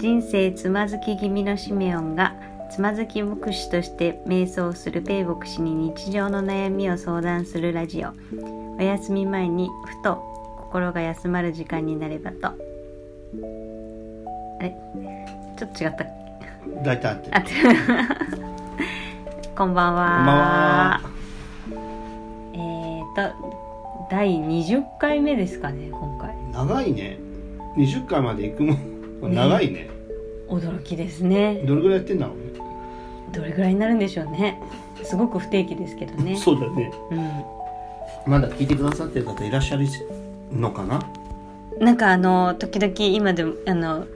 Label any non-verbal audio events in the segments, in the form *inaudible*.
人生つまずき気味のシメオンがつまずき牧師として瞑想するペイ牧師に日常の悩みを相談するラジオ。お休み前にふと心が休まる時間になればと。あれ？ちょっと違った。大体合ってる。あってこんばんは。こんばんは。えーと第20回目ですかね今回。長いね。20回まで行くもん長いね。驚きですね。どれぐらいやってんだろうねどれぐらいになるんでしょうね。すごく不定期ですけどね。そうだね。うん。まだ聞いてくださってる方いらっしゃるのかな？なんかあの時々今でもあの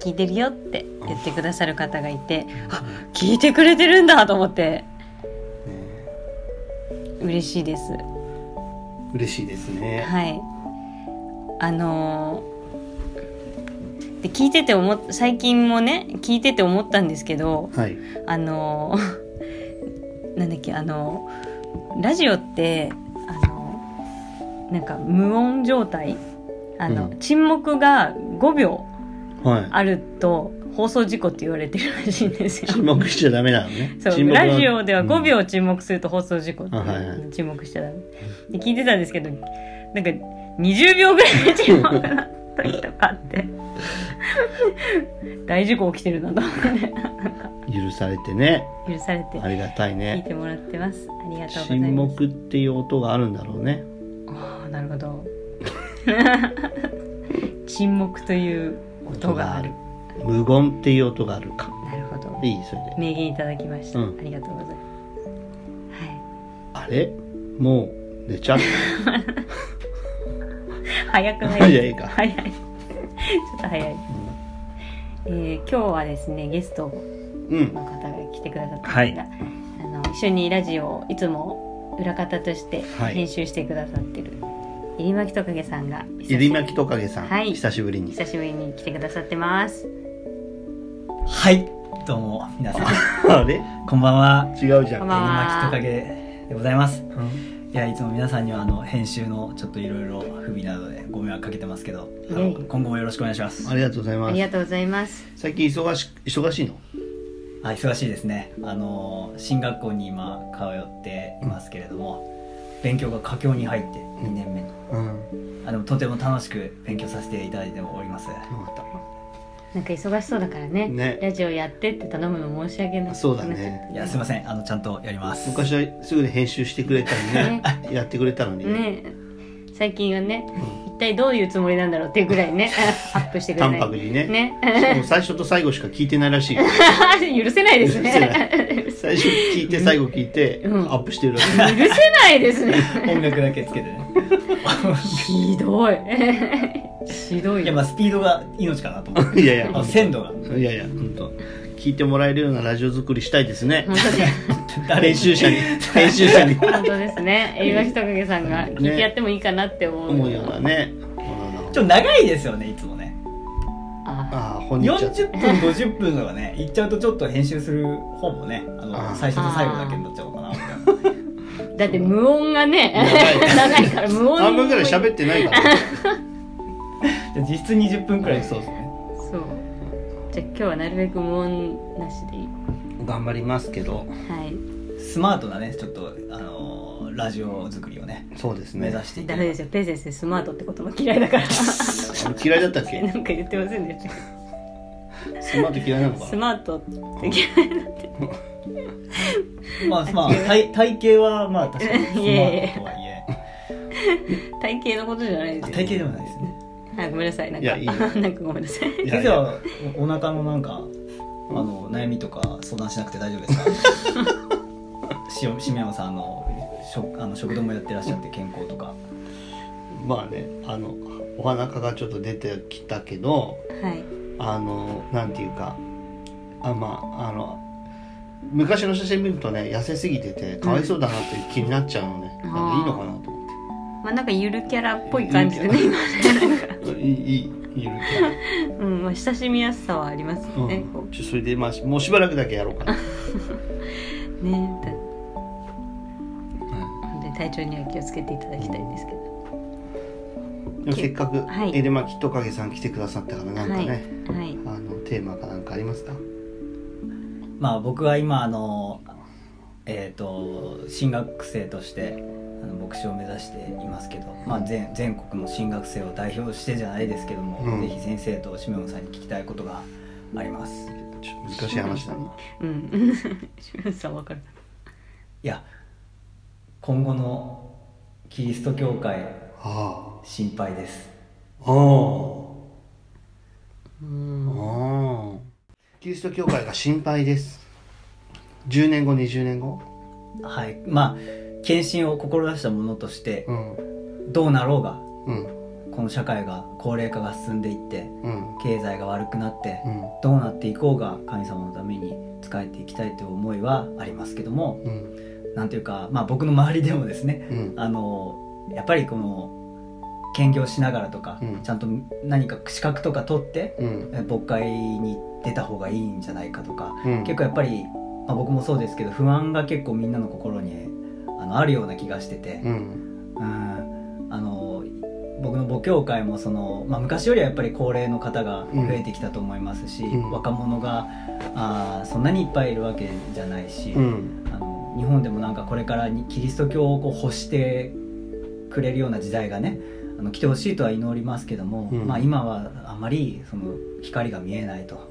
聞いてるよって言ってくださる方がいてあ聞いてくれてるんだと思って。嬉しいです。嬉しいですね。はい。あので聞いてて思っ最近もね聞いてて思ったんですけどはい。あの *laughs* なんだっけあのラジオってあのなんか無音状態。あの、うん。沈黙が5秒はい。あると放送事故って言われてるらしいんですよ。沈黙しちゃダメなのね。*laughs* そうラジオでは5うん。秒沈黙すると放送事故って、あはいはい。沈黙しちゃダメで聞いてたんですけどなんか20秒ぐらいで沈黙な時とかあって *laughs* 大事故起きてるなと。思って許されてね。許されて。ありがたい聞いねてもらってます。ありがとうござい沈ます。黙っていう音があるんだろうね。ああなるほど。*laughs* 沈黙という音がある。無言っていう音があるか。なるほど。いいそれで。名言いただきました、うん。ありがとうございます。あれ？もう寝ちゃっはい早くない？早いか。早いちょっと早い、えー今日はですねゲストうんの方が来てくださったんですが、はい。あの一緒にラジオをいつも裏方としてはい。編集してくださってる、入巻トカゲさんが入り巻きトカゲさん、はい。久しぶりに。久しぶりに来てくださってます。はい、どうも皆さん、*laughs* あれ？こんばんは。違うじゃん。こんばんは。巻きトカゲでございます。いや、いつも皆さんにはあの編集のちょっといろいろ不備などでご迷惑かけてますけど、あの今後もよろしくお願いします。ありがとうございますありがとうございます最近忙し忙しいの？あ、忙しいですね。あの進学校に今通っていますけれども、勉強が佳境に入って2年目に。うんあでもとても楽しく勉強させていただいております。分かっなんか忙しそうだからね。ね。ラジオやってって頼むの申し訳ない。そうだね。いや、すいません。あのちゃんとやります。昔はすぐに編集してくれたりね *laughs* やってくれたのに。ね。ね最近はね、一体どういうつもりなんだろうっていうぐらいね *laughs* アップしてくれない。淡白にね。ね。最初と最後しか聞いてないらしい。*laughs* 許せないですね。最初聞いて最後聞いて、うん。アップしてるらしい。許せないですね。音楽だけつけてね。ひどいひどいいや、まあスピードが命かなと思って。*laughs* いやいや。あの鮮度が。いやいや本当。聞いてもらえるようなラジオ作りしたいですね。*laughs* 本当です編集者に。*laughs* 編集者に。本当ですね。えりましとかげさん。が聞いてやってもいいかなって思う。思うようなね。ちょっと長いですよね、いつもね。あ。ああ本人ちゃ40分50分とかね行っちゃうとちょっと編集する方もねあの最初と最後だけになっちゃうのかなみたいなだって無音がね長長いから無音半分ぐらい喋ってないからじゃあ実質20分くらいそうですね。そう。じゃあ今日はなるべく無音なしでいい。頑張りますけど。はい。スマートなねちょっとあのーラジオ作りをねそうですね。目指していけダメですよ。ペイ先生スマートって言葉嫌いだから。*laughs* 嫌いだったっけ？なんか言ってませんでした。スマート嫌いなのかスなマートって嫌いだって。*laughs* まあまあ体体型はまあ確かにスマートとはいえ。*laughs* 体型のことじゃないです体型でもないですねはいごめんなさい。なんかいやいいよ。*laughs* なんかごめんなさい。いや先生はおお腹のなんかあの悩みとか相談しなくて大丈夫ですか？*laughs* しおしめやまさんあの食あの食堂もやってらっしゃって健康とか。まあねあのお腹がちょっと出てきたけどはい。あのなんていうかあまああの昔の写真見るとね痩せすぎててかわいそうだなって気になっちゃうのね、うんなんかいいのかなとまあなんかゆるキャラっぽい感じでねいいいいいいる *laughs* うんまあ親しみやすさはありますよね、こう。ん、ちょそれでまあもうしばらくだけやろうかな、*laughs* うねだ本当に体調には気をつけていただきたいんですけど。せっかくはい。エレマキトカゲさん来てくださったからなんかね、はいあのテーマかなんかありますか？まあ僕は今あのえっ、と進学生としてあの牧師を目指していますけど、まあ、全全国の進学生を代表してじゃないですけども、うん。ぜひ先生とシメオンさんに聞きたいことがあります。難しい話だねうん。*laughs* 清水さんわかる。いや今後のキリスト教会あ心配です。ああ。うんああ。キリスト教会が心配です。10年後20年後？はい。まあ献身を志したものとしてうん。どうなろうがうん。この社会が高齢化が進んでいってうん。経済が悪くなってうん。どうなっていこうが神様のために仕えていきたいという思いはありますけどもうん。なんていうか、まあ、僕の周りでもですねうん。あのやっぱりこの兼業しながらとか、うん。ちゃんと何か資格とか取ってうん。え牧会に出た方がいいんじゃないかとか、うん。結構やっぱり、まあ、僕もそうですけど不安が結構みんなの心にあのあるような気がしてて、うん。うん。あの僕の母教会もその、まあ、昔よりはやっぱり高齢の方が増えてきたと思いますし、うん。若者があーそんなにいっぱいいるわけじゃないし、うん。あの日本でもなんかこれからにキリスト教をこう欲してくれるような時代がねあの来てほしいとは祈りますけども、うん。まあ、今はあまりその光が見えないと。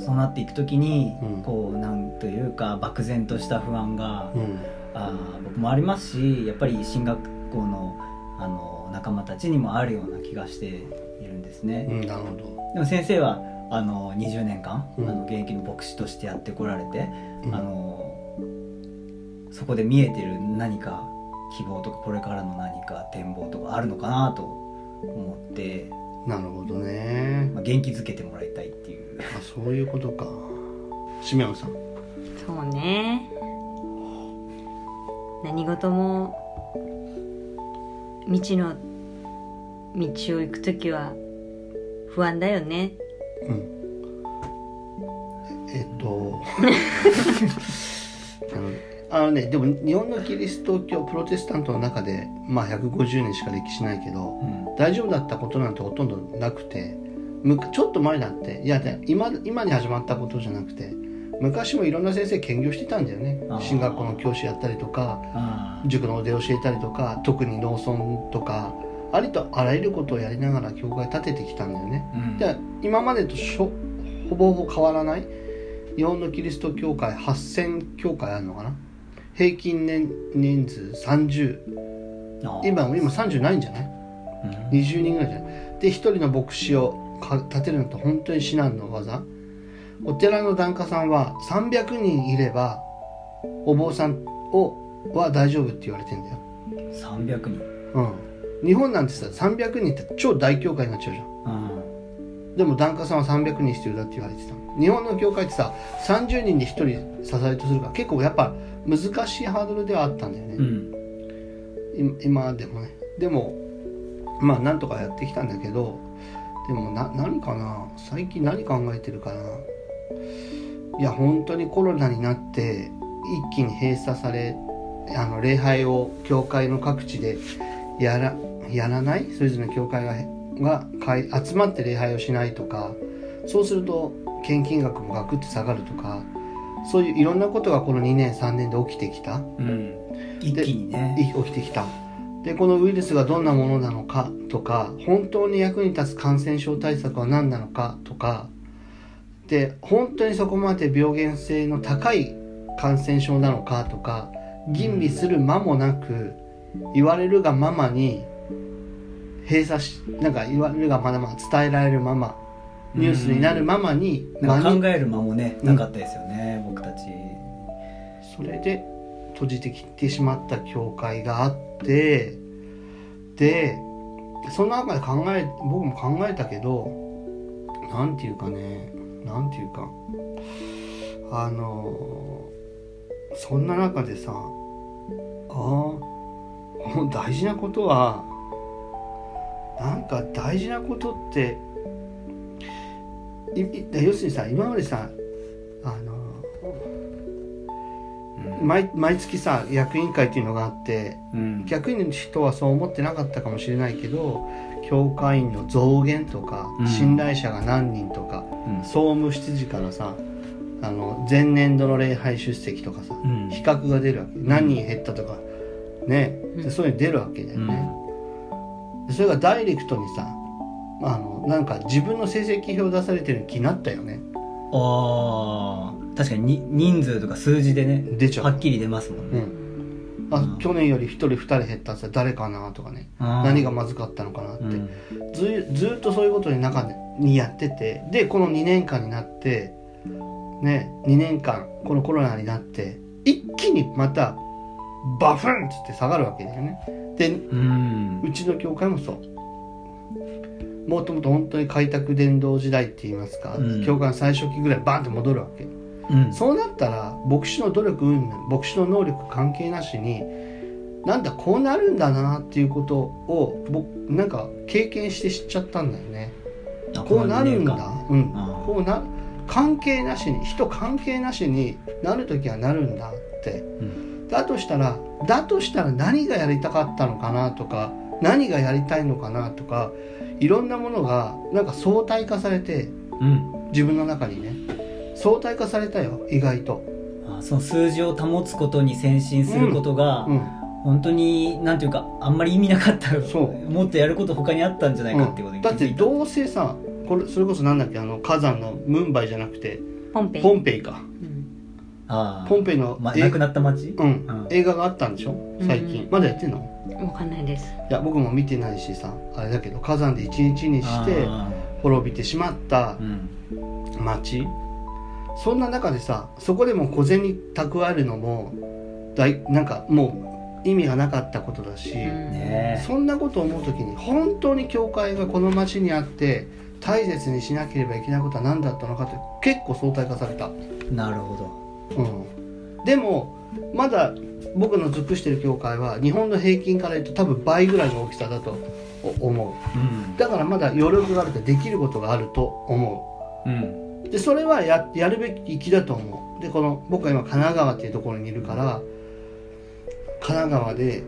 そそうなっていく時に、うん。こうなんというか漠然とした不安が、うん。あー僕もありますしやっぱり進学校のあの仲間たちにもあるような気がしているんですね、うんなるほど。でも先生はあの20年間、うん。あの現役の牧師としてやってこられて、うん。あのそこで見えてる何か希望とかこれからの何か展望とかあるのかなと思って、なるほどね。まあ、元気づけてもらいたいっていう。あそういうことか。しめおさん。そうね。何事も未知の道を行く時は不安だよね。うん。えっと。*laughs* あのあのねでも日本のキリスト教プロテスタントの中でまあ150年しか歴史ないけどうん。大丈夫だったことなんてほとんどなくてむちょっと前だっていやで今今に始まったことじゃなくて昔もいろんな先生兼業してたんだよね。進学校の教師やったりとかあ塾の腕教えたりとか特に農村とかありとあらゆることをやりながら教会立ててきたんだよね。ーうん。で今までとしょほぼほぼ変わらない日本のキリスト教会8000教会あるのかな？平均年人数30あー。今今30ないんじゃない？うん。20人ぐらいじゃない？で一人の牧師をか立てるのって本当に至難の技お寺の檀家さんは300人いればお坊さんをは大丈夫って言われてんだよ、300人。うん、日本なんてさ300人って超大教会になっちゃうじゃん。うん。でも檀家さんは300人必要だって言われてたの。日本の教会ってさ30人で1人支えとするから結構やっぱ難しいハードルではあったんだよね、うん。い今でもね。でもまあなんとかやってきたんだけどでもな何かな？最近何考えてるかな？いや本当にコロナになって一気に閉鎖されあの礼拝を教会の各地でやらやらない？それぞれの教会がが会集まって礼拝をしないとかそうすると献金額もガクッと下がるとかそういういろんなことがこの2年3年で起きてきた。うん。一気にね。起きてきた。でこのウイルスがどんなものなのかとか本当に役に立つ感染症対策は何なのかとか。で本当にそこまで病原性の高い感染症なのかとか吟味する間もなく言われるがままに閉鎖しなんか言われるがまま伝えられるままニュースになるままに考える間もねなかったですよね、僕たち。それで閉じてきてしまった教会があってでその中で考え僕も考えたけどなんていうかねなんていうかあのそんな中でさあもう大事なことはなんか大事なことって要するにさ今までさあのうん。毎毎月さ役員会っていうのがあってうん。逆に人はそう思ってなかったかもしれないけど教会員の増減とか、うん。信頼者が何人とかうん。総務7時からさあの前年度の礼拝出席とかさ、うん。比較が出るわけ。何人減ったとかね、そういうの出るわけだよね、でそれがダイレクトにさあのなんか自分の成績表出されてる気になったよね。ああ確かにに人数とか数字でね出ちゃう。はっきり出ますもんうね、ん。あ去年より1人2人減ったって誰かなとかね。何がまずかったのかなって、うん。ずずっとそういうことに中にやっててでこの2年間になってね2年間このコロナになって一気にまたバフンっつって下がるわけだよね。でうん。うちの教会もそうもともと本当に開拓伝道時代って言いますか、うん。教会の最初期ぐらいバンって戻るわけ。うん。そうなったら牧師の努力牧師の能力関係なしになんだこうなるんだなっていうことを僕なんか経験して知っちゃったんだよね。あこうなるんだ。うん。こうな関係なしに人関係なしになる時はなるんだって。うん。だとしたらだとしたら何がやりたかったのかなとか何がやりたいのかなとかいろんなものがなんか相対化されてうん。自分の中にね。相対化されたよ意外と、あその数字を保つことに先進することが、うん、本当になんていうかあんまり意味なかったそう。もっとやること他にあったんじゃないかってことに気だってづいた、どうせさこれそれこそなんだっけあの火山のムンバイじゃなくてポンペイ。ポンペイか。うん。ポンペイのま、え亡くなった町うん。うん。映画があったんでしょ？最近、うん。まだやってんの？わかんないです。いや僕も見てないしさあれだけど火山で一日にしてあ滅びてしまったーうん。町そんな中でさそこでも小銭蓄えるのもだいなんかもう意味がなかったことだし、うん。ねそんなことを思う時に本当に教会がこの町にあって大切にしなければいけないことは何だったのかって結構相対化された、えなるほうん、でもまだ僕の属してる教会は日本の平均から言うと多分倍ぐらいの大きさだと思どうん。うだからまだ余力があるからできることがあると思う。ん。うでそれはややるべき気だと思う。でこの僕は今神奈川っていうところにいるから神奈川で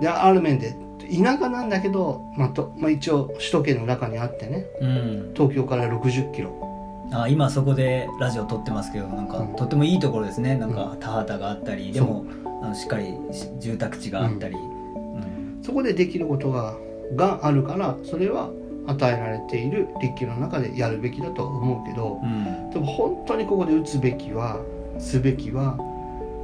である面で田舎なんだけど、まあとまあ、一応首都圏の中にあってね。うん。東京から60キロあ今そこでラジオ撮ってますけどなんか、うん。とってもいいところですね。なんかう田畑があったりでもあのしっかりし住宅地があったり、うん。そこでできることががあるからそれは与えられている立教の中でやるべきだと思うけどうん。でも本当にここで打つべきはすべきは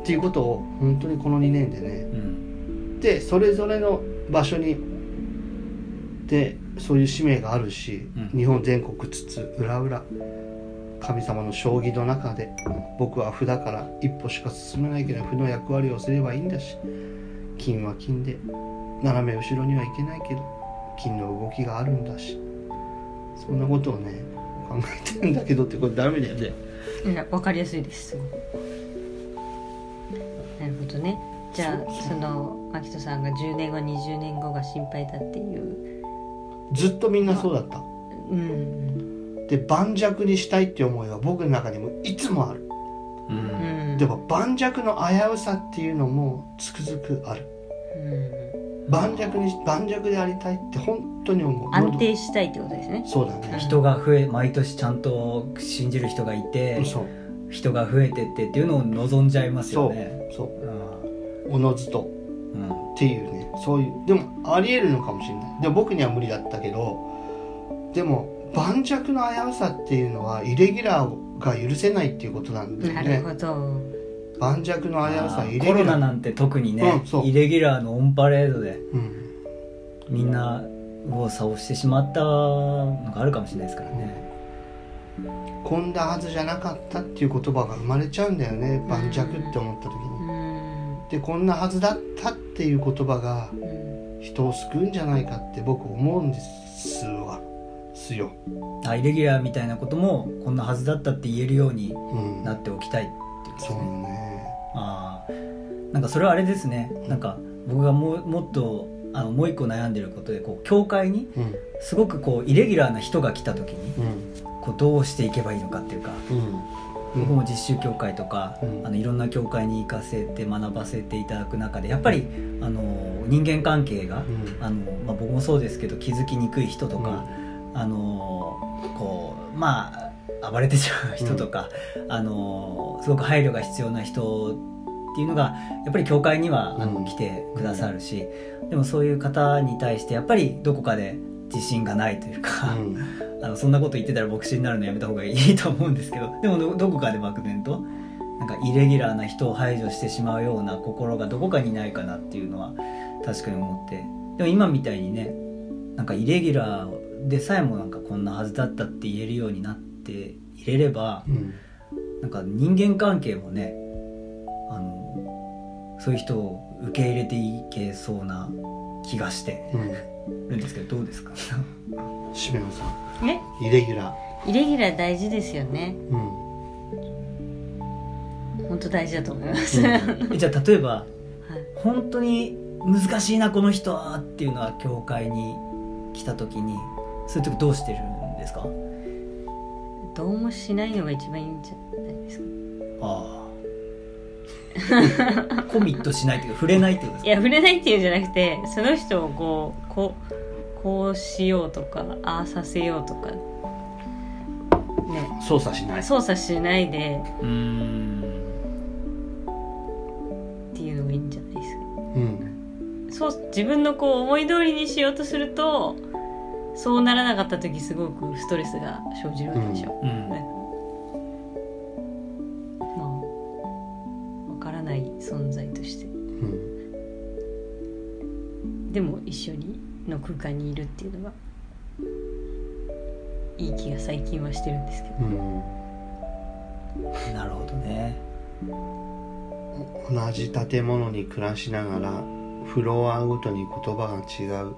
っていうことを本当にこの2年でねうん。でそれぞれの場所にでそういう使命があるし、うん。日本全国津々浦々神様の将棋の中で僕は歩だから一歩しか進めないけど歩の役割をすればいいんだし金は金で斜め後ろにはいけないけど金の動きがあるんだしそんなことをね考えてるんだけどってこれダメだよね。いやわかりやすいです。なるほどね。じゃあその牧人さんが10年後20年後が心配だっていう。ずっとみんなそうだった。うんで盤石にしたいって思いは僕の中にもいつもある。うん。うんでも盤石の危うさっていうのもつくづくある。うん。盤石に盤石でありたいって本当に思う。安定したいってことですね。そうだね。人が増え毎年ちゃんと信じる人がいてそう人が増えてってっていうのを望んじゃいますよね。そうう。ん。おのずと。うんっていうね。そういうでもありえるのかもしれない。でも僕には無理だったけどでも盤石の危うさっていうのはイレギュラーが許せないっていうことなんだよなるねほど。盤石の危うさはイレギコロナュラーなんて特にね、うんイレギュラーのオンパレードでうん。みんな右往左往してしまったのがあるかもしれないですからね、こん。なはずじゃなかったっていう言葉が生まれちゃうんだよね盤石って思った時に。うん。でこんなはずだったっていう言葉がうん。人を救うんじゃないかって僕思うんですわすよ、あイレギュラーみたいなこともこんなはずだったって言えるようにうん、なっておきたいっていうことですそうね。ねああ。なんかそれはあれですね。なんか僕がもうもっとあのもう一個悩んでることでこう教会にうん。すごくこうイレギュラーな人が来た時にうん。こうどうしていけばいいのかっていうかうん。うん。僕も実習協会とか、うん。あのいろんな協会に行かせて学ばせていただく中でやっぱりあの人間関係が、うん。あのまあ、僕もそうですけど気づきにくい人とか、あのこうまあ暴れてしまう人とか、あのすごく配慮が必要な人っていうのがやっぱり教会にはあの、うん。来てくださるしでもそういう方に対してやっぱりどこかで自信がないというか、うん。*laughs* あのそんなこと言ってたら牧師になるのやめた方がいいと思うんですけどでもどどこかで漠然となんかイレギュラーな人を排除してしまうような心がどこかにないかなっていうのは確かに思って。でも今みたいにねなんかイレギュラーでさえもなんかこんなはずだったって言えるようになっていれればうん。なんか人間関係もねあのそういう人を受け入れていけそうな気がしてうん。るんですけどどうですか？しめのさん。え？イレギュライレギュラー大事ですよね。ーうん。本当大事だと思います、うん。じゃあ例えば本当に難しいなこの人はっていうのは教会に来た時にそういう時どうしてるんですか？どうもしないのが一番いいんじゃないですか？ああ。コミットしないというか触れないってことですか？いや触れないっていうんじゃなくてその人をこうこうこうしようとかああさせようとかね。操作しない。操作しないでうっていうのがいいんじゃないですか？うん。そう自分のこう思い通りにしようとするとそうならなかった時すごくストレスが生じるわけでしょ、うん。なんかまあわからない存在として。うん。でも一緒にの空間にいるっていうのがいい気が最近はしてるんですけど。うん。なるほどね。同じ建物に暮らしながらフロアごとに言葉が違う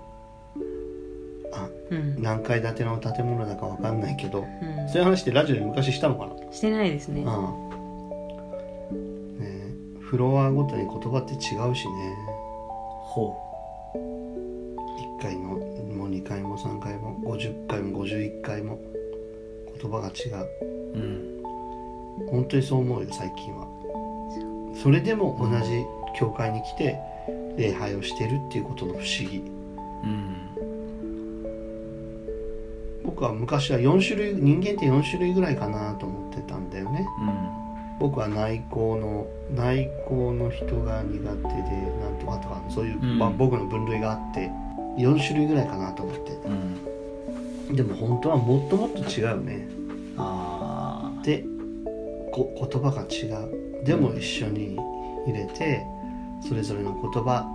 あうん、何階建ての建物だかわかんないけどうん。そういう話ってラジオで昔したのかな？してないですね。うん。ねえフロアごとに言葉って違うしね。ほ1回のもう2回も3回も50回も51回も言葉が違うう。うん。本当にそう思うよ最近は。それでも同じ教会に来て礼拝をしてるっていうことの不思議。うん僕は昔は4種類人間って4種類ぐらいかなと思ってたんだよね。僕は内向の内向の人が苦手でなんとかとかそういう、うん。まあ僕の分類があって4種類ぐらいかなと思ってうんうん。でも本当はもっともっと違うね。でこ言葉が違う。でも一緒に入れてそれぞれの言葉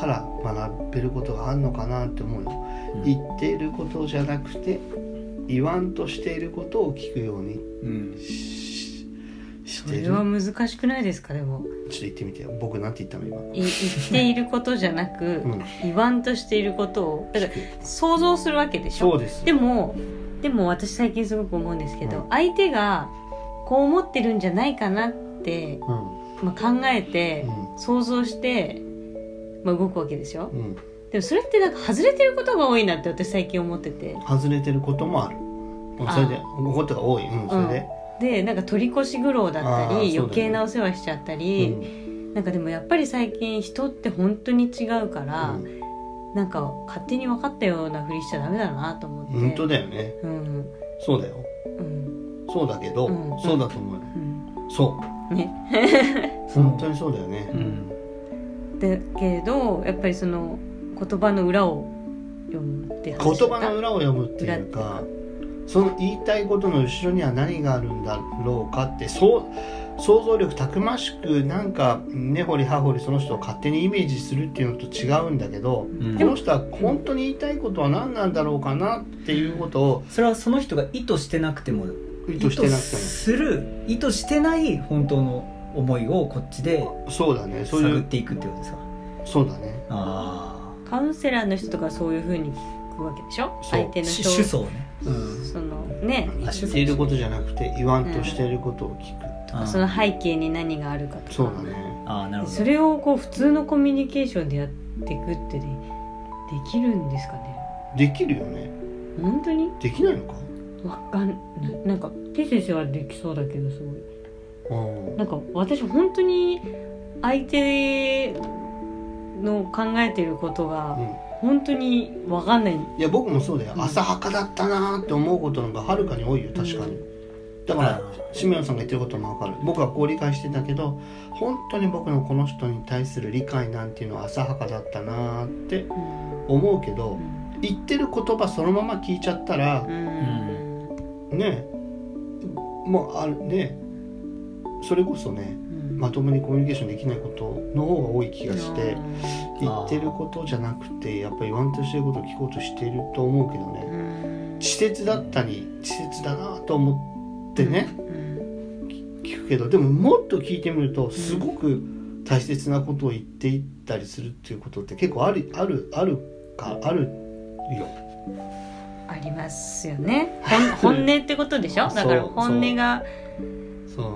から学べることがあるのかなって思うよ言っていることじゃなくて言わんとしていることを聞くようにうん。ししそてる。れは難しくないですかでも。ちょっと言ってみてよ。僕なんて言ったの今？い言っていることじゃなく、うん。言わんとしていることをだから想像するわけでしょ？そうです。でもでも私最近すごく思うんですけど、うん。相手がこう思ってるんじゃないかなって、うまあ、考えて、ん。想像して、まあ、動くわけでしょうんでもそれってなんか外れてることが多いなって私最近思ってて。外れてることもある。うんそれでことが多い。うん。それで、でなんか取り越し苦労だったあーそうだね。り余計なお世話しちゃったうり、ん。なんかでもやっぱり最近人って本当に違うから、うん。なんか勝手に分かったようなふりしちゃダメだなと思って。本当だよね。うん。そうだよ。うん。そうだけど、うん。そうだと思うようん。そう。ね。本当にそうだよね、うん。だけどやっぱりその言葉の裏を読むって話言葉の裏を読むっていうかその言いたいことの後ろには何があるんだろうかってそう想像力たくましくなんか根掘り葉掘りその人を勝手にイメージするっていうのと違うんだけど、うん。この人は本当に言いたいことは何なんだろうかなっていうことをそれはその人が意図してなくても意図してなくてする意図してない本当の思いをこっちでもそうだね。そういう探っていくってことですか？そうだね。あカウンセラーの人とかそういうふうに聞くわけでしょ？相手の人主訴ね。うん。そのね言っていることじゃなくて言わんとしていることを聞く、あーその背景に何があるかとか。そうだね。あーなるほど。それをこう普通のコミュニケーションでやっていくってでできるんですかね？できるよね。本当に？できないのか？わかんななんか P 先生はできそうだけどすごい。うんなんか私本当に相手の考えてることがうん。本当にわかんない。いや僕もそうだよ、うん。浅はかだったなーって思うことの方がはるかに多いよ確かに、だからシメオンさんが言ってることもわかる。僕はこう理解してたけど本当に僕のこの人に対する理解なんていうのは浅はかだったなーってうん。思うけど言ってる言葉そのまま聞いちゃったらうん。ねもうあるねそれこそねうんまともにコミュニケーションできないことの方が多い気がしてん言ってることじゃなくてやっぱり言わんとしてることを聞こうとしてると思うけどね。うん。稚拙だったり稚拙だなと思ってねうん。聞くけどでももっと聞いてみるとすごく大切なことを言っていったりするっていうことって結構あるあるあるかあるよ。ありますよね。本 *laughs* 本音ってことでしょ？だから本音がそう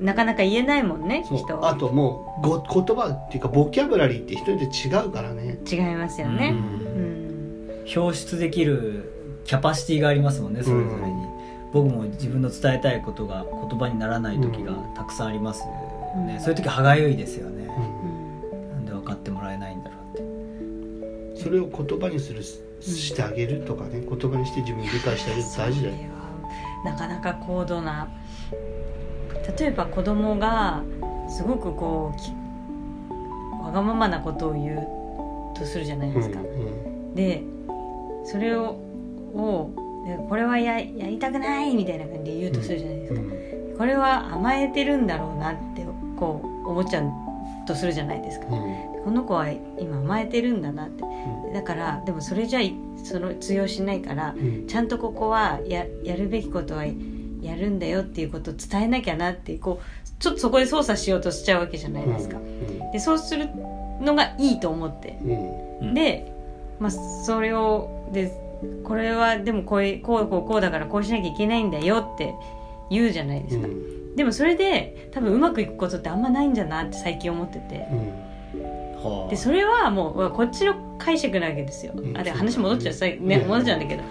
なかなか言えないもんねそう。人あともうご言葉っていうかボキャブラリーって人によって違うからね。違いますようねん。うん。表出できるキャパシティがありますもんねそれぞれに、僕も自分の伝えたいことが言葉にならない時がたくさんありますよね、うん。そういう時歯がゆいですよね、うん。なんで分かってもらえないんだろうって。それを言葉にするしてあげるとかね言葉にして自分に理解してあげるって大事だよ。なかなか高度な例えば子供がすごくこうきわがままなことを言うとするじゃないですか、うんでそれををでこれはややりたくないみたいな感じで言うとするじゃないですか、うん。これは甘えてるんだろうなってこう思っちゃうとするじゃないですか、うん。この子は今甘えてるんだなって。うん。だからでもそれじゃいその通用しないからうん。ちゃんとここはややるべきことはやるんだよっていうことを伝えなきゃなってこうちょっとそこで操作しようとしちゃうわけじゃないですか。でそうするのがいいと思って。うん。うん。で、まあ、それをでこれはでもこういうこうこうこうだからこうしなきゃいけないんだよって言うじゃないですか。うん。でもそれで多分うまくいくことってあんまないんじゃなって最近思ってて。はあ。でそれはもうこっちの解釈なわけですよ、うん。あで話戻っちゃうさ、ね、うん。戻っちゃうんだけど。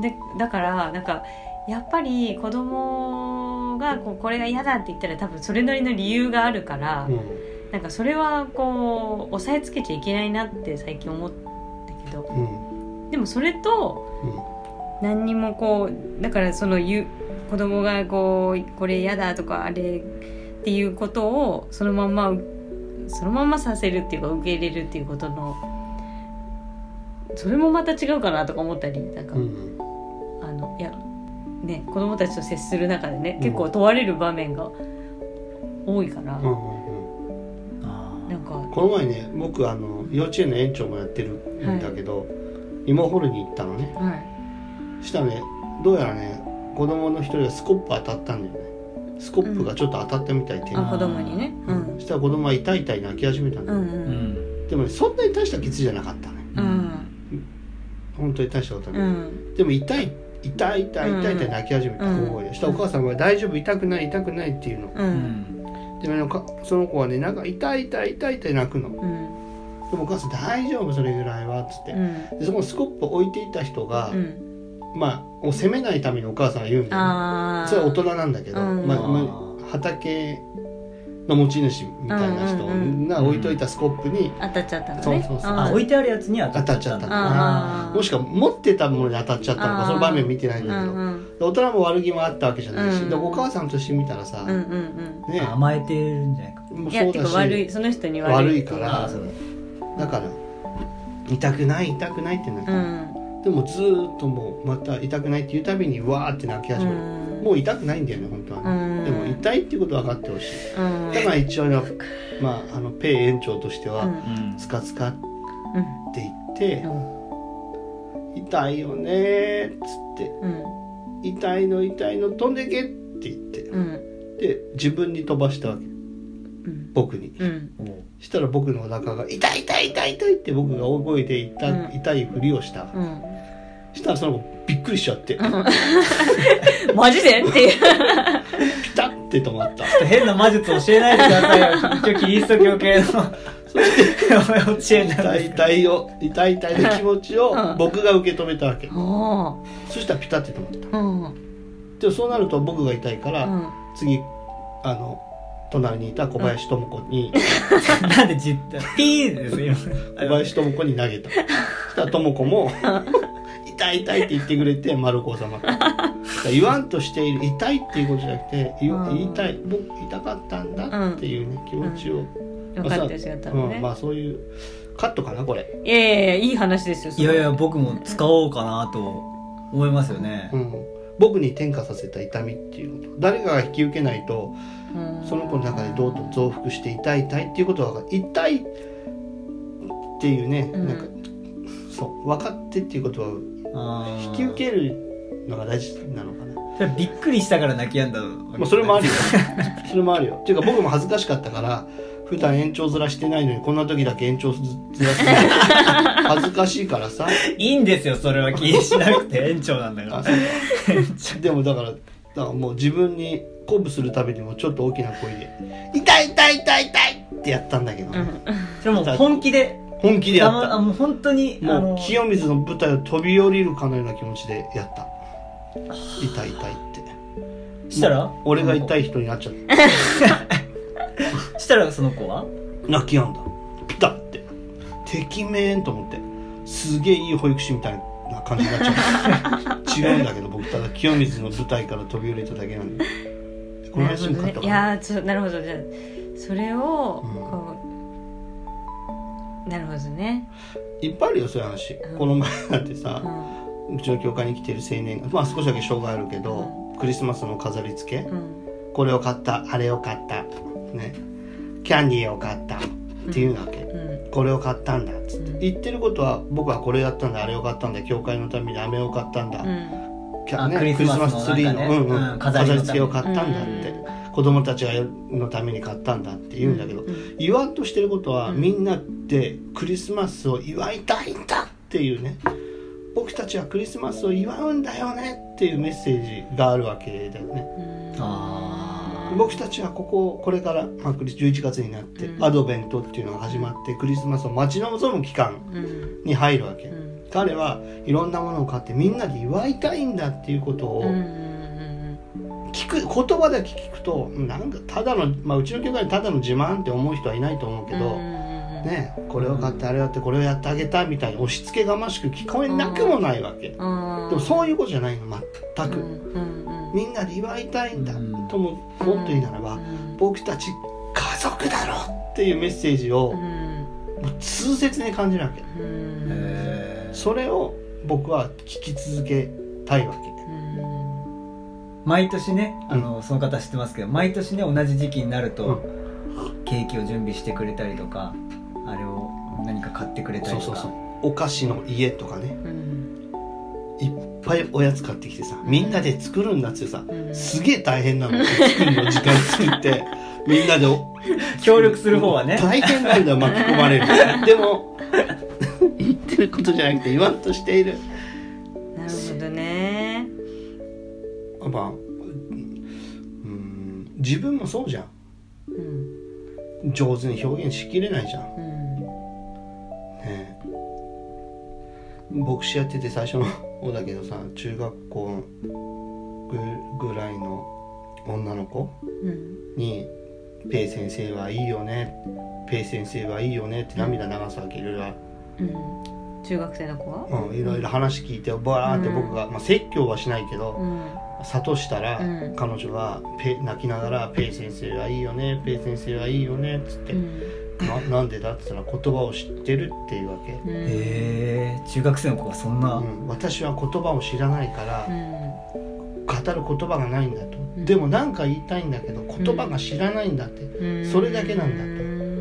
でだからなんかやっぱり子供がこうこれが嫌だって言ったら多分それなりの理由があるから、うん。なんかそれはこう押さえつけちゃいけないなって最近思ったけどうん。でもそれと何にもこうだからその言う子供がこうこれ嫌だとかあれっていうことをそのまんまそのまんまさせるっていうか受け入れるっていうことのそれもまた違うかなとか思ったりなんか、うん。あのいやね子供たちと接する中でね、うん。結構問われる場面が多いから、うんうんうん。なんかこの前ね僕あの幼稚園の園長もやってるんだけど、芋掘りに行ったのね。はい。したらねどうやらね子供の一人がスコップ当たったんだよね。スコップがちょっと当たったみたい手に、あ子供にね。うん。そしたら子供は痛い痛い泣き始めたんだよ、うんううん。んでもねそんなに大した傷じゃなかったね。うん。本当に大したことうない、ん。でも痛い痛い痛い痛い痛い泣き始めた、うん。大声でしたらお母さんが「大丈夫痛くない痛くない」っていうの。ううん。んでもねかその子はねなんか痛い痛い痛い痛い泣くの。でうん。もお母さん「大丈夫それぐらいは」っつって、うん。でそこのスコップを置いていた人が、うん。まあを責めないためにお母さんが言うんだよね。それは大人なんだけど、うん。まあまああ、畑の持ち主みたいな人うんうんが置いといたスコップに当たっちゃったのね。そうそうそう。あ置いてあるやつに当たっちゃったん当たっちゃっただあー。もしくは持ってたものに当たっちゃったのかその場面見てないんだけど、うんうんで大人も悪気もあったわけじゃないし、うんでお母さんとして見たらさ、うんうんね。甘えてるんじゃないか。もうそうだし。悪いその人に悪い悪いから。だだから痛くない痛くないってなって、うん。でもずーっともうまた痛くないっていうたびにわーって泣き始める、うん。もう痛くないんだよね本当はね、痛いっていうこと分かってほしい。うん。だから一応ね、まあ、あのペイ園長としては、うん。うんスカスカってうん言ってう、ん。痛いよねーっつってうん。痛いの痛いの飛んでけって言ってうん。で自分に飛ばしたわけ。うん。僕に。したら僕のお腹が痛い痛い痛い痛いって僕が大声で痛,、うん。痛いふりをしたうんしたらその子びっくりしちゃって、*laughs* マジで？っていう。ピタッて止まった。変な魔術教えないでくださいよ。一応キリスト教系の。教えたん痛いですか痛いを痛い痛いの気持ちをうん。僕が受け止めたわけ。おそしたらピタッて止まった。ーうん。でもそうなると僕が痛いから、うん。次あの隣にいた小林智子に、*laughs* なんでじピーです今小林智子に投げた。そしたら智子も「痛い痛い」って言ってくれて丸く収ま言わんとしている。痛いっていうことじゃなくて言うん。言いたい。僕痛かったんだっていうね、気持ちを、よかったですよ多分ね。うん、まあそういうカットかなこれ、いやいやいやいい話ですよいやいや僕も使おうかなと思いますよね。うん、僕に転化させた痛みっていうこと。誰かが引き受けないとうん。その子の中でどうと増幅して痛い痛いっていうことは痛いっていうね、うん。なんかそう分かってっていうことは引き受けるのが大事なのかな。それびっくりしたから泣き止んだまあそれもあるよ。*laughs* それもあるよ。っていうか僕も恥ずかしかったから普段延長ずらしてないのにこんな時だけ延長ずらしてない恥ずかしいからさ。いいんですよそれは気にしなくて。園長なんだかあらでもだからだからもう自分に鼓舞するたびにもちょっと大きな声で「痛い痛い痛い痛い!」ってやったんだけどね、それもう本気で本気でやあった。もう本当にもう清水の舞台を飛び降りるかのような気持ちでやった。痛い痛いって。したら？俺が痛い人になっちゃった *laughs* したらその子は？泣き止んだ。ピタって。敵めんと思って。すげえいい保育士みたいな感じになっちゃった *laughs* 違うんだけど僕ただ清水の舞台から飛び降りただけなんで。この話も勝ったかな。やーそうなるほど。じゃあそれをうん。こう、なるほどね、いっぱいあるよそういう話、うん。この前だってさう、ん。うちの教会に来てる青年がまあ少しだけ障害あるけど、クリスマスの飾り付け、うん。これを買った。あれを買った。ね。キャンディーを買った。っていうわけ、うん。これを買ったんだ。っつって、うん。言ってることは僕はこれやったんだ。あれを買ったんだ。教会のために飴を買ったんだ、うん。あキャね、クリスマスツリーの,、ねうんうん。うん飾り付けを買ったんだって、子供たちがのために買ったんだって言うんだけど、うん言わんとしてることは、うん。みんなでクリスマスを祝いたいんだっていうね。僕たちはクリスマスを祝うんだよねっていうメッセージがあるわけだよね。うん。あ僕たちはこここれから、まあ、クリ11月になって、うん。アドベントっていうのが始まってクリスマスを待ち望む期間うん。に入るわけ、うん。彼はいろんなものを買ってみんなで祝いたいんだっていうことを、うんうん聞く言葉だけ聞くとなんかただの、まあ、うちの教会にただの自慢って思う人はいないと思うけど、ね、これを買ってあれをやってこれをやってあげたみたいに押し付けがましく聞こえなくもないわけ、でうん。もそういうことじゃないの全く、うんうんうん。みんなで祝いたいんだ、うんとももっと言うならば、うん僕たち家族だろっていうメッセージをうん。もう痛切に感じるわけ。それを僕は聞き続けたいわけ毎年ねあの、その方知ってますけど毎年ね同じ時期になると、うケーキを準備してくれたりとかあれを何か買ってくれたりとか。そうそうそう。お菓子の家とかね。うん。いっぱいおやつ買ってきてさみんなで作るんだってさうん。すげえ大変なの。作るの時間作って *laughs* みんなでお協力する方はね。大変なんだよ巻き込まれる。*laughs* でも言ってることじゃなくて言わんとしているまあうん自分もそうじゃん。うん。上手に表現しきれないじゃん。うん。ね。え牧師やってて最初の方だけどさ中学校ぐぐらいの女の子うん。に「ペイ先生はいいよね」「ペイ先生はいいよね」って涙流すわけいろいろ。うん。中学生の子は？うんいろいろ話聞いてバーって僕が、まあ、説教はしないけどうん諭したら、うん。彼女はペ泣きながら「ペイ先生はいいよねペイ先生はいいよね」っつって、うん。ななんでだって言ったら言葉を知ってるっていうわけ、うん。へえ中学生の子がそんな、うん、私は言葉を知らないから、うん。語る言葉がないんだと、うん。でも何か言いたいんだけど言葉が知らないんだって、うん。それだけなんだと。うん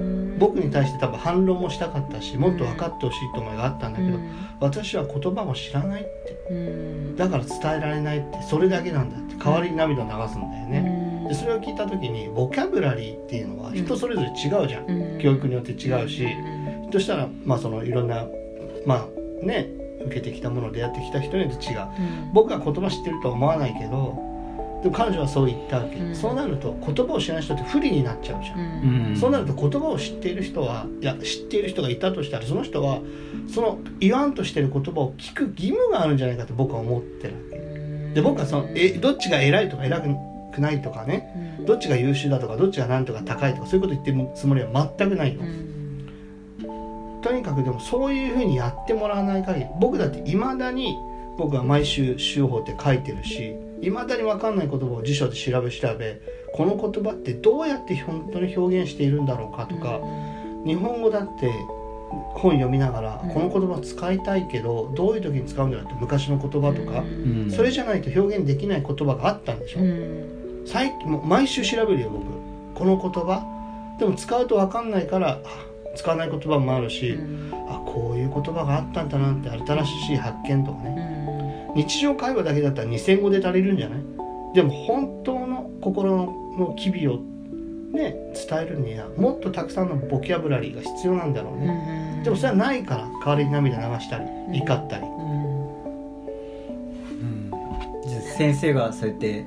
僕に対して多分反論もしたかったしもっと分かってほしいと思いがあったんだけど、私は言葉を知らないってうん。だから伝えられないってそれだけなんだって代わりに涙を流すんだよね、でそれを聞いた時にボキャブラリーっていうのは人それぞれ違うじゃん、うん。教育によって違うし、うん。そしたらまあそのいろんなまあね受けてきたもの出会ってきた人によって違う。うん。僕は言葉知ってるとは思わないけどでも彼女はそう言ったわけ、うん。そうなると言葉を知らない人って不利になっちゃうじゃん、うん。そうなると言葉を知っている人はいや知っている人がいたとしたらその人はその言わんとしている言葉を聞く義務があるんじゃないかと僕は思ってるわけ。で僕はそのえどっちが偉いとか偉くないとかね。どっちが優秀だとかどっちがなんとか高いとかそういうこと言ってるつもりは全くないの、とにかくでもそういうふうにやってもらわない限り僕だっていまだに僕は毎週週報って書いてるしいまだに分かんない言葉を辞書で調べ調べこの言葉ってどうやって本当に表現しているんだろうかとか、日本語だって本読みながら、うん。この言葉使いたいけどどういう時に使うんだろうって昔の言葉とか、うん。それじゃないと表現できない言葉があったんでしょ、最近もう毎週調べるよ僕。この言葉。でも使うと分かんないからあ使わない言葉もあるし、あこういう言葉があったんだなって新しい発見とかね、日常会話だけだったら2000語で足りるんじゃない？でも本当の心の機微をね伝えるにはもっとたくさんのボキャブラリーが必要なんだろうね、でもそれはないから代わりに涙流したり怒ったり、先生がそうやって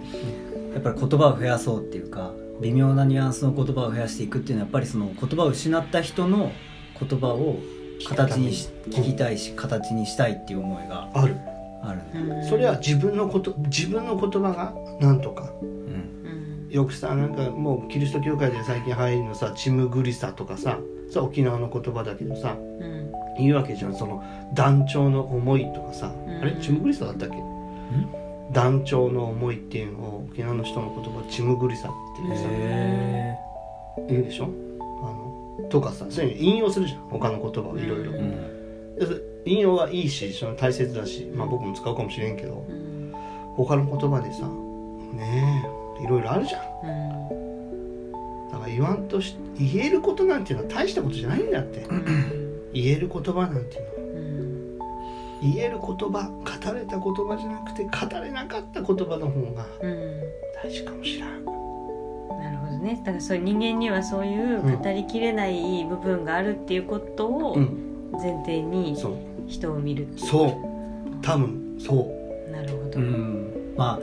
やっぱり言葉を増やそうっていうか微妙なニュアンスの言葉を増やしていくっていうのはやっぱりその言葉を失った人の言葉を形にし聞きたいし形にしたいっていう思いがあるあるね、それは自分のこと自分の言葉がなんとか。うん。よくさなんかもうキリスト教会で最近入るのさチムグリサとかささ沖縄の言葉だけどさ言うわけじゃん。その団長の思いとかさ、うん。あれチムグリサだったっけ？団長の思いっていうのを沖縄の人の言葉チムグリサっていうさ。へ言うでしょ？あのとかさ。そういうの引用するじゃん。他の言葉をいろいろ引用はいいしその大切だし、まあ、僕も使うかもしれんけど他の言葉でさねえいろいろあるじゃん。だから言わんとし言えることなんていうのは大したことじゃないんだって。*clears throat* 言える言葉なんていうのは。言える言葉語れた言葉じゃなくて語れなかった言葉の方が大事かもしれん。なるほどね。だからそういう人間にはそういう語りきれない部分があるっていうことをうん。前提にそう人を見るっていう。そう。多分そう。なるほど、うん。まあ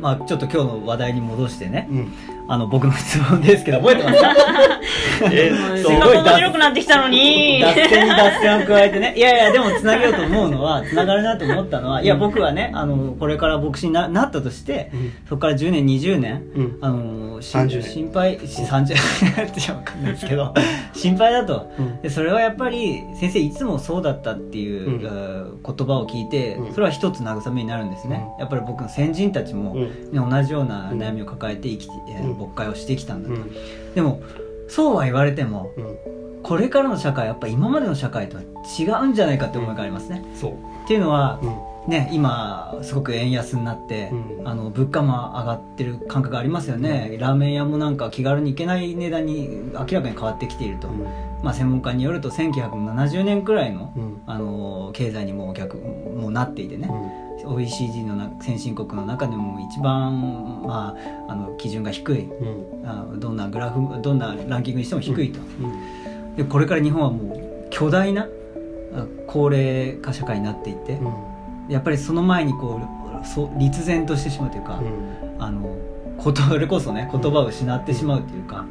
まあちょっと今日の話題に戻してね。うんあの僕の質問ですけど覚えてますか？すごい脱白くなってきたのに。脱線に脱線を加えてね。いやいやでもつなげようと思うのはつながるなと思ったのはいや僕はねあのこれから牧師にななったとしてうん。そこから10年20年うん。あのし30年。心配し30年 *laughs* ってわかんないですけど心配だと。うん。でそれはやっぱり先生いつもそうだったっていう、う言葉を聞いてうん。それは一つ慰めになるんですね、やっぱり僕の先人たちも、うん。ね同じような悩みを抱えて生きて、牧会をしてきたんだと、うん。でもそうは言われてもうん。これからの社会はやっぱ今までの社会とは違うんじゃないかって思いがありますね、そう。っていうのはうん。ね今すごく円安になって、うん。あの物価も上がってる感覚ありますよね、ラーメン屋もなんか気軽に行けない値段に明らかに変わってきていると、まあ、専門家によると1970年くらいの、うん。あの経済にもう逆もうなっていてね、OECD のな先進国の中でも一番、まあ、あの基準が低い。うん。あどんなグラフどんなランキングにしても低いと、うん。でこれから日本はもう巨大なあ高齢化社会になっていって、やっぱりその前にこうそう立然としてしまうというか、あのそれこそね言葉を失ってしまうというか、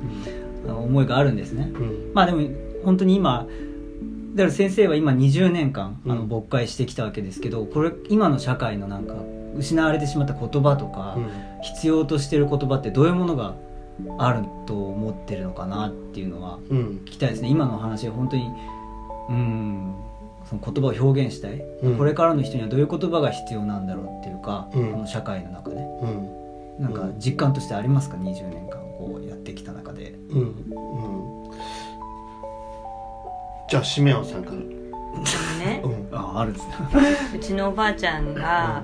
思いがあるんですね。うん。まあでも本当に今だから先生は今20年間あのうん牧会してきたわけですけどこれ今の社会のなんか失われてしまった言葉とか、必要としてる言葉ってどういうものがあると思ってるのかなっていうのはうん。聞きたいですね。今の話は本当にうんその言葉を表現したい、うん。これからの人にはどういう言葉が必要なんだろうっていうか、うん。この社会の中で。うん。なんか実感としてありますか？20年間こうやってきた中で。うん。うんじゃあシメオンさんから。でもね。うん。ああるんですね。うちのおばあちゃんが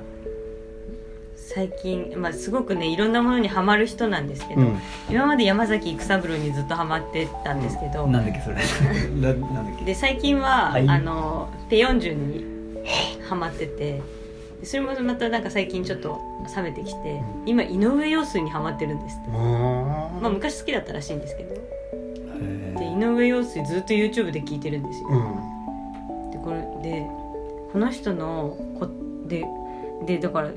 最近、まあ、すごくねいろんなものにハマる人なんですけど、うん。今まで山崎育三郎にずっとハマってたんですけど、なんだっけそれ。*laughs* ななんだっけ。で最近は、はい。あのペヨンジュンにハマっててでそれもまたなんか最近ちょっと冷めてきて今井上陽水にハマってるんですって、まあ、昔好きだったらしいんですけど。で井上陽水ずっと YouTube で聞いてるんですよ、うん。でこれでこの人のこででだから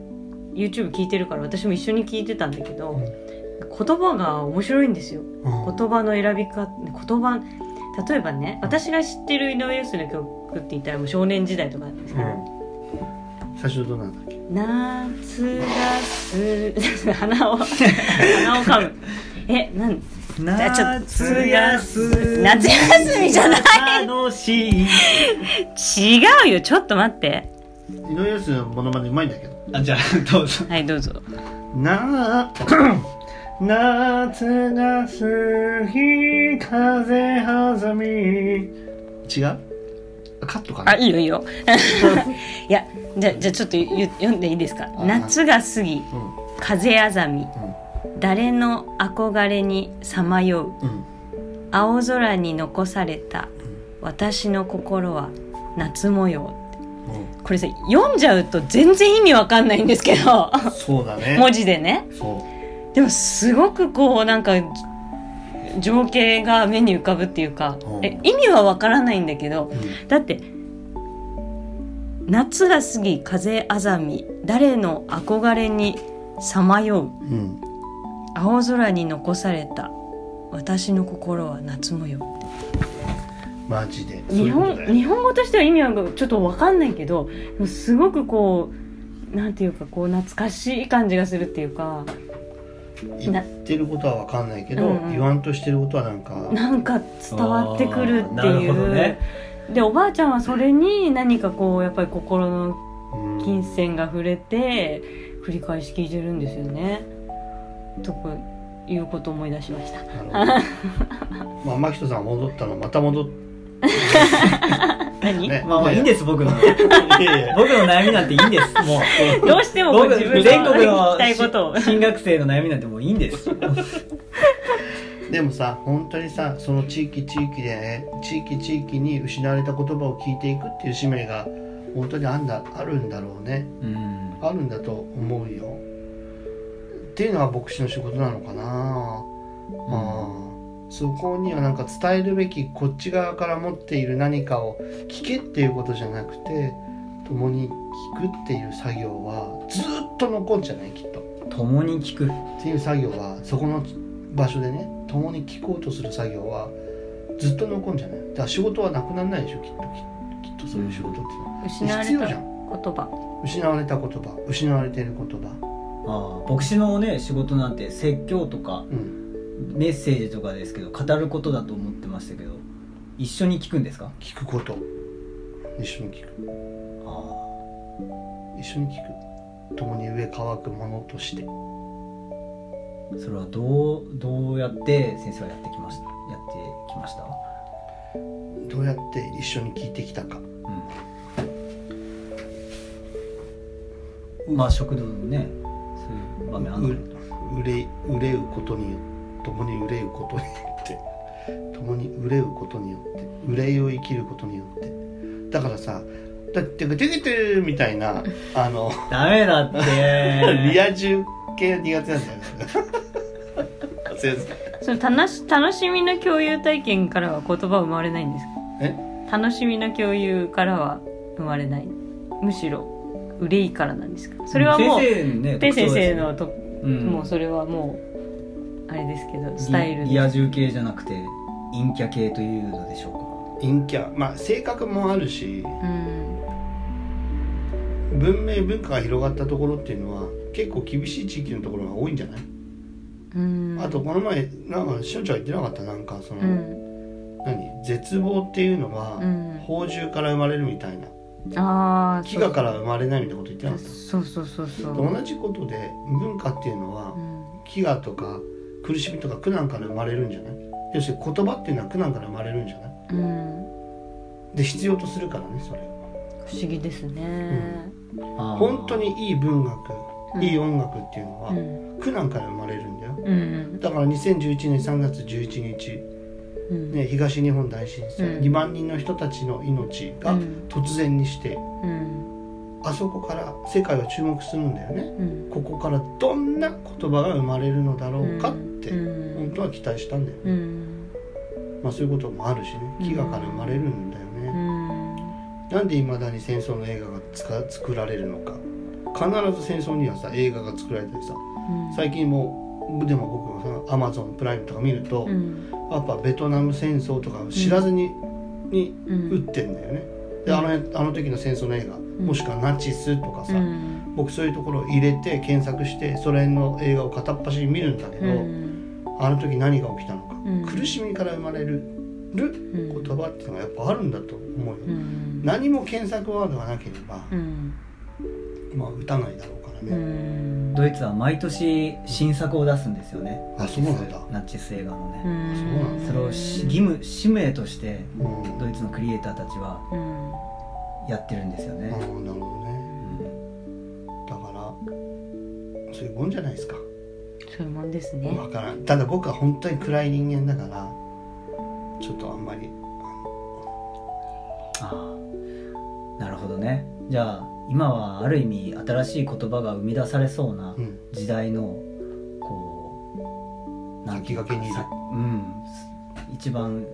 YouTube 聞いてるから私も一緒に聞いてたんだけど、言葉が面白いんですよ。うん。言葉の選び方言葉例えばね私が知ってる井上陽水の曲って言ったらもう少年時代とかなんですけど、最初どうなんだっけ？夏がす *laughs* 鼻を鼻をかむえなん？じゃあちょっと。夏休み。夏休みじゃない。楽しい。違うよ。ちょっと待って。井上陽水のモノマネうまいんだけど。あじゃあ *laughs* どうぞ。はいどうぞ。な夏が過ぎ風はざみ違う？カットかな？あいいよいいよ。い *laughs* やじゃあじゃあちょっとゆ読んでいいですか？あ夏が過ぎうん。風あざみ誰の憧れにさまよう？うん。うん青空に残された私の心は夏模様。これさ読んじゃうと全然意味わかんないんですけど。そうだね。*laughs* 文字でね。そでもすごくこうなんか情景が目に浮かぶっていうかうん。え意味はわからないんだけどう、うん。だって夏が過ぎ風あざみ誰の憧れにさまよう？うん青空に残された。私の心は夏模様。マジで。日本日本語としては意味はちょっと分かんないけどすごくこうなんていうかこう懐かしい感じがするっていうか。言ってることは分かんないけど、うんうん。言わんとしてることはなんかなんか伝わってくるっていほどう、ね。でおばあちゃんはそれに何かこうやっぱり心のうん。金銭が触れて繰り返し聞いてるんですよねとかいうことを思い出しました。まあ真人さん戻ったのまた戻っ何、ね。まあまあいいんです僕の。僕の悩みなんていいんです。もう。*laughs* どうしても自分全国のの聞きたいことを。し進学生の悩みなんてもういいんです *laughs* でもさ本当にさその地域地域でね地域地域に失われた言葉を聞いていくっていう使命が本当にあんだあるんだろうね。うん。あるんだと思うよっていうのが牧師の仕事なのかな、ああそこにはなんか伝えるべきこっち側から持っている何かを聞けっていうことじゃなくて共に聞くっていう作業はずっと残んじゃないきっと。共に聞く。っていう作業はそこの場所でね共に聞こうとする作業はずっと残んじゃない。だから仕事はなくならないでしょきっと。ききっとそういう仕事っていうのは。失われた必要じゃん。言葉。失われた言葉。失われている言葉ああ牧師のね仕事なんて説教とかうん。メッセージとかですけど語ることだと思ってましたけど一緒に聞くんですか？聞くこと。一緒に聞く。あ一緒に聞く。共に上乾くものとして。あそれはどうどうやって先生はやってきました？やってきました？どうやって一緒に聞いてきたか。うん。まあ食堂のね場面あるの？う憂い憂うことによって共に憂うことによって。共に憂 *laughs* うことによって。憂いを生きることによって。だからさだってグテグテみたいなあのダメだって。*laughs* リア充系苦手なんだよね。*laughs* 先生その楽し楽しみの共有体験からは言葉は生まれないんですか？え？楽しみの共有からは生まれない？むしろ憂いからなんですか？それはもう先生ねで先生のと、うん。もうそれはもうあれですけどスタイルリリア充系じゃなくて陰キャ系というのでしょ陰キャ。まあ性格もあるしうん。文明文化が広がったところっていうのは結構厳しい地域のところが多いんじゃない、うん。あとこの前なんかしおちゃん言ってなかった？なんかその、うん。何？絶望っていうのは、うん。宝珠から生まれるみたいなああ飢餓から生まれないみたいなこと言ってなかった？そうそうそうそう。同じことで文化っていうのはうん。飢餓とか苦しみとか苦難から生まれるんじゃない？要するに言葉っていうのは苦難から生まれるんじゃない？うん。で必要とするからねそれ。不思議ですね。あー。本当にいい文学、うん。いい音楽っていうのは、うん。苦難から生まれるんだよ。うんだから2011年3月11日、うんね、東日本大震災、うん。2万人の人たちの命がうん。突然にして、うん。あそこから世界は注目するんだよね。うん。ここからどんな言葉が生まれるのだろうかって、うん。本当は期待したんだよ、うん。まあそういうこともあるしね。うん。飢餓から生まれるんだようね、ん。なんでいまだに戦争の映画がつか作られるのか。ず戦争にはさ映画が作られたりさうん。最近もでも僕もさアマゾンプライムとか見ると、うんやっぱベトナム戦争とか知らずに、にうん。打ってんだよね。であのあの時の戦争の映画、もしくはナチスとかさ、うん。僕そういうところを入れて検索してソ連の映画を片っ端に見るんだけど、うん。あの時何が起きたのか、うん。苦しみから生まれるるうん言葉っていうのがやっぱあるんだと思うよ、うん何も検索ワードがなければ、うんまあ打たないだろうね、ん。ドイツは毎年新作を出すんですよね。あそうなんだ。ナチス映画のね、うんそうなんだ。それをし義務使命としてうん。ドイツのクリエイターたちはうん。やってるんですよね、ああなるほどね。だからそういうもんじゃないですか。そういうもんですね。わからん。ただ僕は本当に暗い人間だからちょっとあんまりああなるほどね。じゃあ今はある意味新しい言葉が生み出されそうなうん。時代のこうなんていううん。一番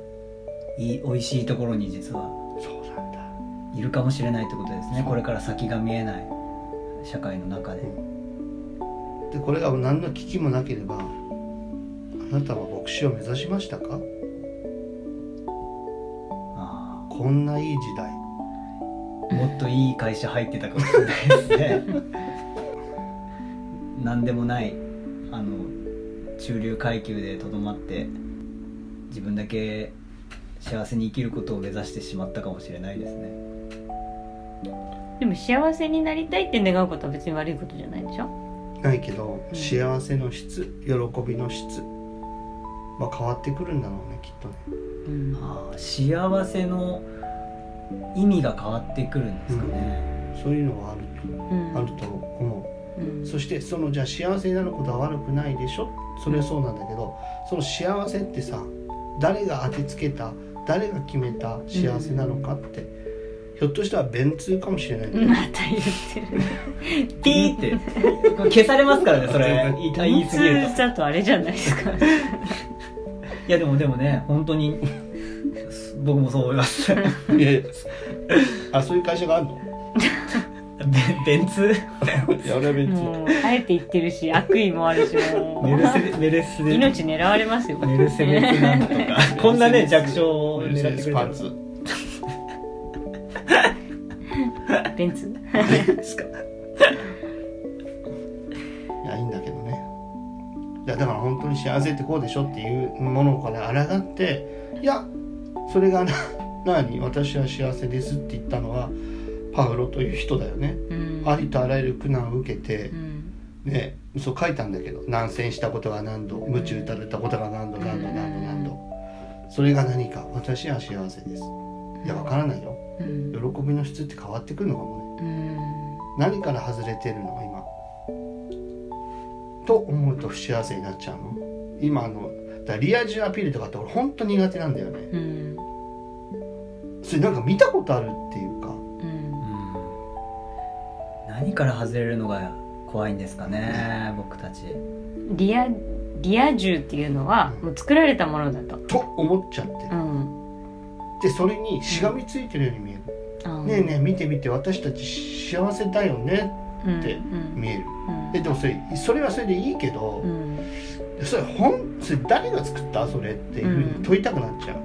いい美味しいところに実はいるかもしれないってことですね。これから先が見えない社会の中で、でこれが何の危機もなければあなたは牧師を目指しましたか？あこんないい時代。あもっといい会社入ってたかもしれないですね。何でもないあの中流階級でとどまって自分だけ幸せに生きることを目指してしまったかもしれないですね。でも幸せになりたいって願うことは別に悪いことじゃないでしょ？ないけどうん幸せの質喜びの質。は変わってくるんだろうねきっとね。うん。ああ幸せの意味が変わってくるんですかね、そういうのはあるうん。とあると思う。ん。うそしてそのじゃあ幸せになることは悪くないでしょ？それはそうなんだけどその幸せってさ誰が当てつけた誰が決めた幸せなのかって、ひょっとしたら便通かもしれない、また言ってる。ピーって。消されますからねそれ。言い言い過ぎるとあれじゃないですか。いやでもでもね本当に僕もそう思います。*laughs* いやいや。あそういう会社があるの？べ便通いや俺は別にもうあえて言ってるし悪意もあるしもメルセデメルセうデ命狙われますよ。メルセデスなんとか。*laughs* こんなね弱小をメルセデ狙ってくれたら。スパンツ？ベンツですか。いやいいんだけどね。いやだから本当に幸せってこうでしょっていうものから抗っていやそれがな *laughs* 何？私は幸せですって言ったのはパウロという人だよね。うん。ありとあらゆる苦難を受けてう、ん。ねそう書いたんだけど難戦したことが何度鞭打たれたことが何度何度何度何度それが何か？私は幸せです。いやわからないよ。うん。喜びの質って変わってくるのかもね。うん。何から外れてるの？今。と思うと不幸せになっちゃうの？今あのだリア充アピールとかって俺本当苦手なんだよね。うんそれなんか見たことあるっていうか。うん。うん何から外れるのが怖いんですかね僕たち。リアリア充っていうのはもう作られたものだと。と思っちゃって。うん。でそれにしがみついてるように見える、あねえねえ見て見て私たち幸せだよねうんってうん見える。うん。えでもそれそれはそれでいいけど、うん。それ本それ誰が作ったそれっていうふうに問いたくなっちゃう、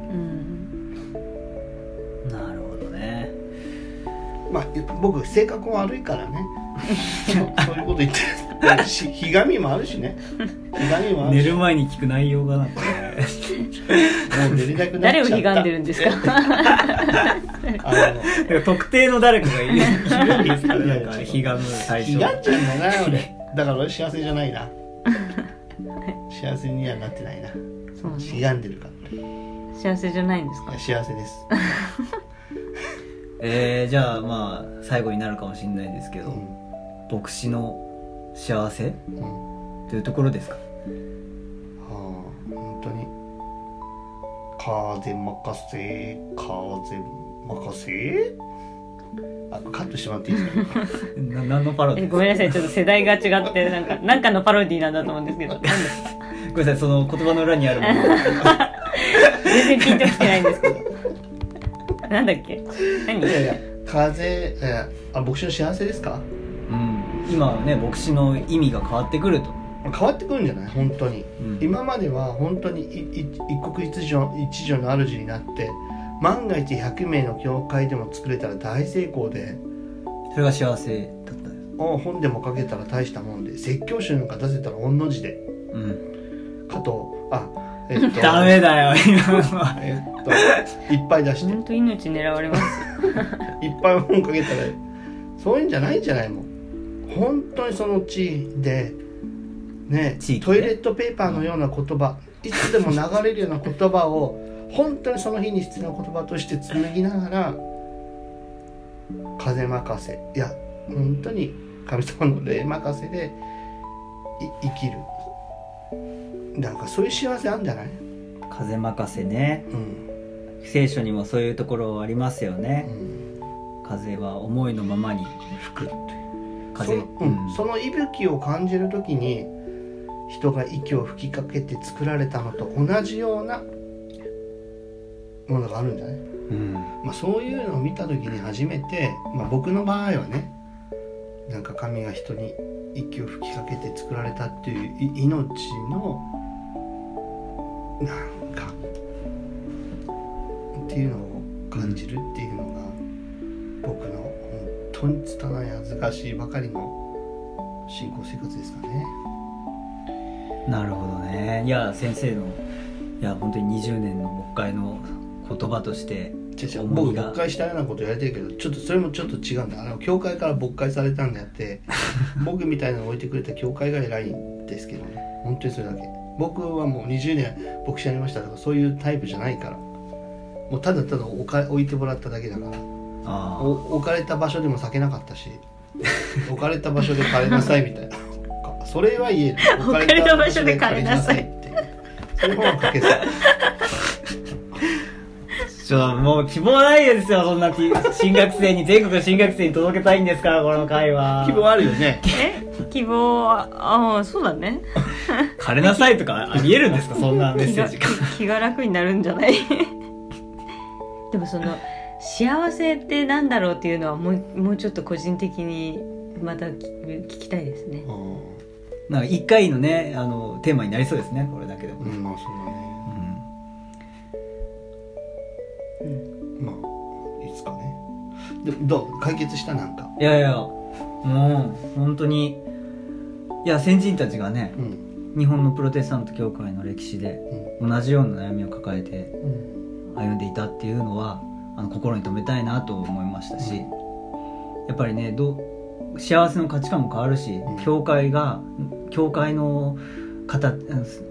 まあ僕性格悪いからね。そ *laughs* うそういうこと言ってる。しひがみもあるしね。ひがみもあるし。寝る前に聞く内容がなんかねもう寝れなくなっちゃった誰をひがんでるんですか？あ特定の誰かがいる。んですかかね。ひがむ対象のひがんじゃうんだな俺。だから俺幸せじゃないな。幸せにはなってないな。ひがんでるから。幸せじゃないんですか？幸せです、えー、じゃあまあ最後になるかもしれないですけど、うん。牧師の幸せ？うん。というところですか？はあ本当に。風任せ風任せ？あカットしてもらっていいですか？*laughs* な何のパロディ？えごめんなさい。ちょっと世代が違ってなんか *laughs* なんかのパロディなんだと思うんですけど。何で？すかごめんなさい。その言葉の裏にあるもの。*laughs* 全然ピンときてないんですけどなんだっけ？何？いやいや風えあ牧師の幸せですか？うん。今はね牧師の意味が変わってくると、変わってくるんじゃない？本当に。うん。今までは本当にいい一国一城一城の主になって万が一100名の教会でも作れたら大成功で。それが幸せだったんですお本でも書けたら大したもんで。説教集なんか出せたら御の字で。うん。かとあえっと。*laughs* ダメだよ今のは。えっといっぱい出して。本当命狙われます。*laughs* いっぱい本かけたらそういうんじゃないんじゃないもん。本当にその地でね地域ね。トイレットペーパーのような言葉いつでも流れるような言葉を本当にその日に必要な言葉として紡ぎながら風任せ。いや本当に神様の霊任せでい生きる。なんかそういう幸せあるんじゃない？風任せね。うん、聖書にもそういうところありますようね、ん、風は思いのままに吹く風。その,、うん。その息吹を感じる時に人が息を吹きかけて作られたのと同じようなものがあるんじゃない、うん。まあ、そういうのを見た時に初めて、まあ、僕の場合はねなんか神が人に息を吹きかけて作られたっていうい命のなんかっていうのを感じるっていうのが、僕の本当に拙い恥ずかしいばかりの信仰生活ですかね。なるほどね。いや先生のいや本当に20年の牧会の言葉として僕牧会したようなことやれてるけどちょっとそれもちょっと違うんだ。あの教会から牧会されたんであって *laughs* 僕みたいなのを置いてくれた教会が偉いんですけどね。本当にそれだけ。僕はもう20年牧師やりましたとかそういうタイプじゃないからもうただただ置か置いてもらっただけだから。ああお置かれた場所でも避けなかったし。*laughs* 置かれた場所で枯れなさいみたいな。*laughs* それは言える置かれた場所で枯れなさいって。いうそれはかけそう *laughs* ちょもう希望ないですよそんなき新学生に全国の新学生に届けたいんですからこの会は。希望あるよね。え希望はああそうだね。枯れなさいとかありえるんですかそんなメッ気がセージが。気が楽になるんじゃない？でもその幸せってなんだろうっていうのはもうもうちょっと個人的にまた聞聞きたいですね。なんか一回のねあのテーマになりそうですねこれだけでも、うん、うんまあそうだね。うん。まあいいですかね。でどう？解決した？なんか。いやいやもう本当に。いや先人たちがねうん。日本のプロテスタント教会の歴史でうん。同じような悩みを抱えてうん歩んでいたっていうのはあの心に留めたいなと思いましたし、やっぱりねどう幸せの価値観も変わるし、ん。教会が教会の形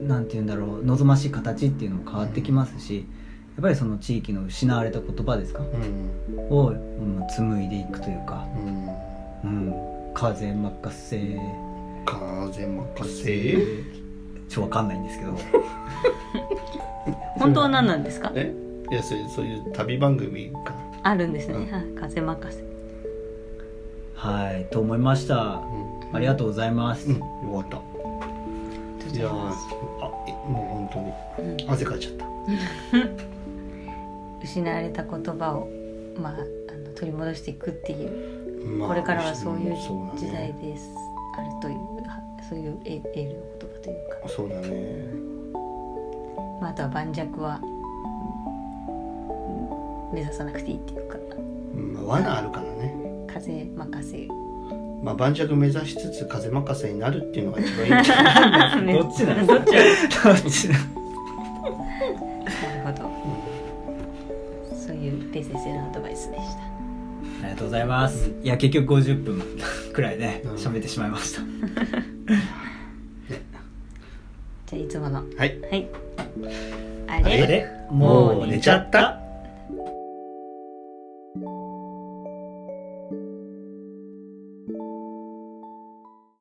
なんて言うんだろう望ましい形っていうのも変わってきますし、やっぱりその地域の失われた言葉ですか？うん。を、うん紡いでいくというか、うん。うん、風任せ風任せちょわかんないんですけど。*laughs* 本当は何なんですか？え？いやそういうそういう旅番組かあるんですね、うん。はい。風任せ。はいと思いました。うん。ありがとうございます、うん。よかった。いやあえもう本当に。汗かいちゃった。*laughs* 失われた言葉を、まあ、あの取り戻していくっていう、まあこれからはそういうそうだね。時代です、あるというはそういうエエールの言葉というか、そうだね。まあ、あとは盤石は、うん目指さなくていいっていうか。うんまあ罠あるからね。風任せ。まあ盤石目指しつつ風任せになるっていうのが一番いいね *laughs* どっちなのどっちなのどっちだなるほど。そういう冷静性のアドバイスでした。ありがとうございます。いや、結局50分くらいね、うん。喋ってしまいました。*laughs* じゃあいつもの。はい。はい。あれ？もう寝ちゃった？